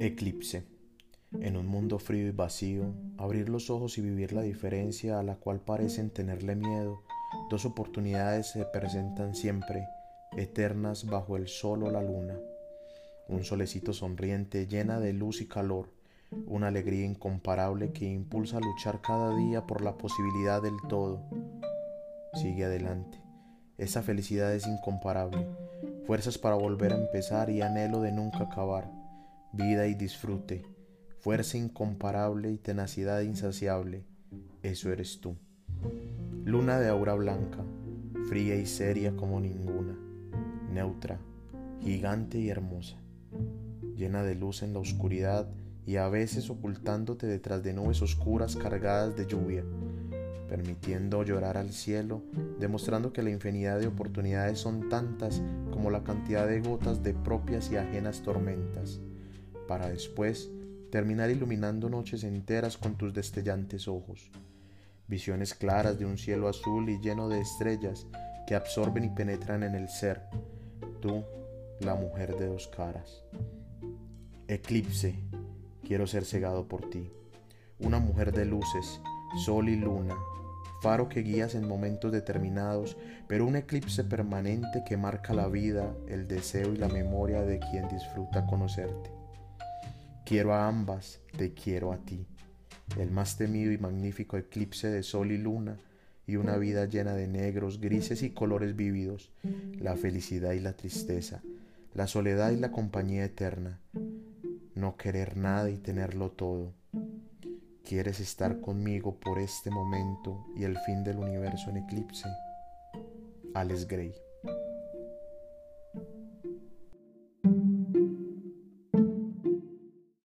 Eclipse. En un mundo frío y vacío, abrir los ojos y vivir la diferencia a la cual parecen tenerle miedo, dos oportunidades se presentan siempre, eternas bajo el sol o la luna. Un solecito sonriente llena de luz y calor, una alegría incomparable que impulsa a luchar cada día por la posibilidad del todo. Sigue adelante. Esa felicidad es incomparable, fuerzas para volver a empezar y anhelo de nunca acabar vida y disfrute, fuerza incomparable y tenacidad insaciable, eso eres tú. Luna de aura blanca, fría y seria como ninguna, neutra, gigante y hermosa, llena de luz en la oscuridad y a veces ocultándote detrás de nubes oscuras cargadas de lluvia, permitiendo llorar al cielo, demostrando que la infinidad de oportunidades son tantas como la cantidad de gotas de propias y ajenas tormentas para después terminar iluminando noches enteras con tus destellantes ojos, visiones claras de un cielo azul y lleno de estrellas que absorben y penetran en el ser, tú, la mujer de dos caras. Eclipse, quiero ser cegado por ti, una mujer de luces, sol y luna, faro que guías en momentos determinados, pero un eclipse permanente que marca la vida, el deseo y la memoria de quien disfruta conocerte. Quiero a ambas, te quiero a ti, el más temido y magnífico eclipse de sol y luna, y una vida llena de negros, grises y colores vívidos, la felicidad y la tristeza, la soledad y la compañía eterna, no querer nada y tenerlo todo. ¿Quieres estar conmigo por este momento y el fin del universo en eclipse? Alex Gray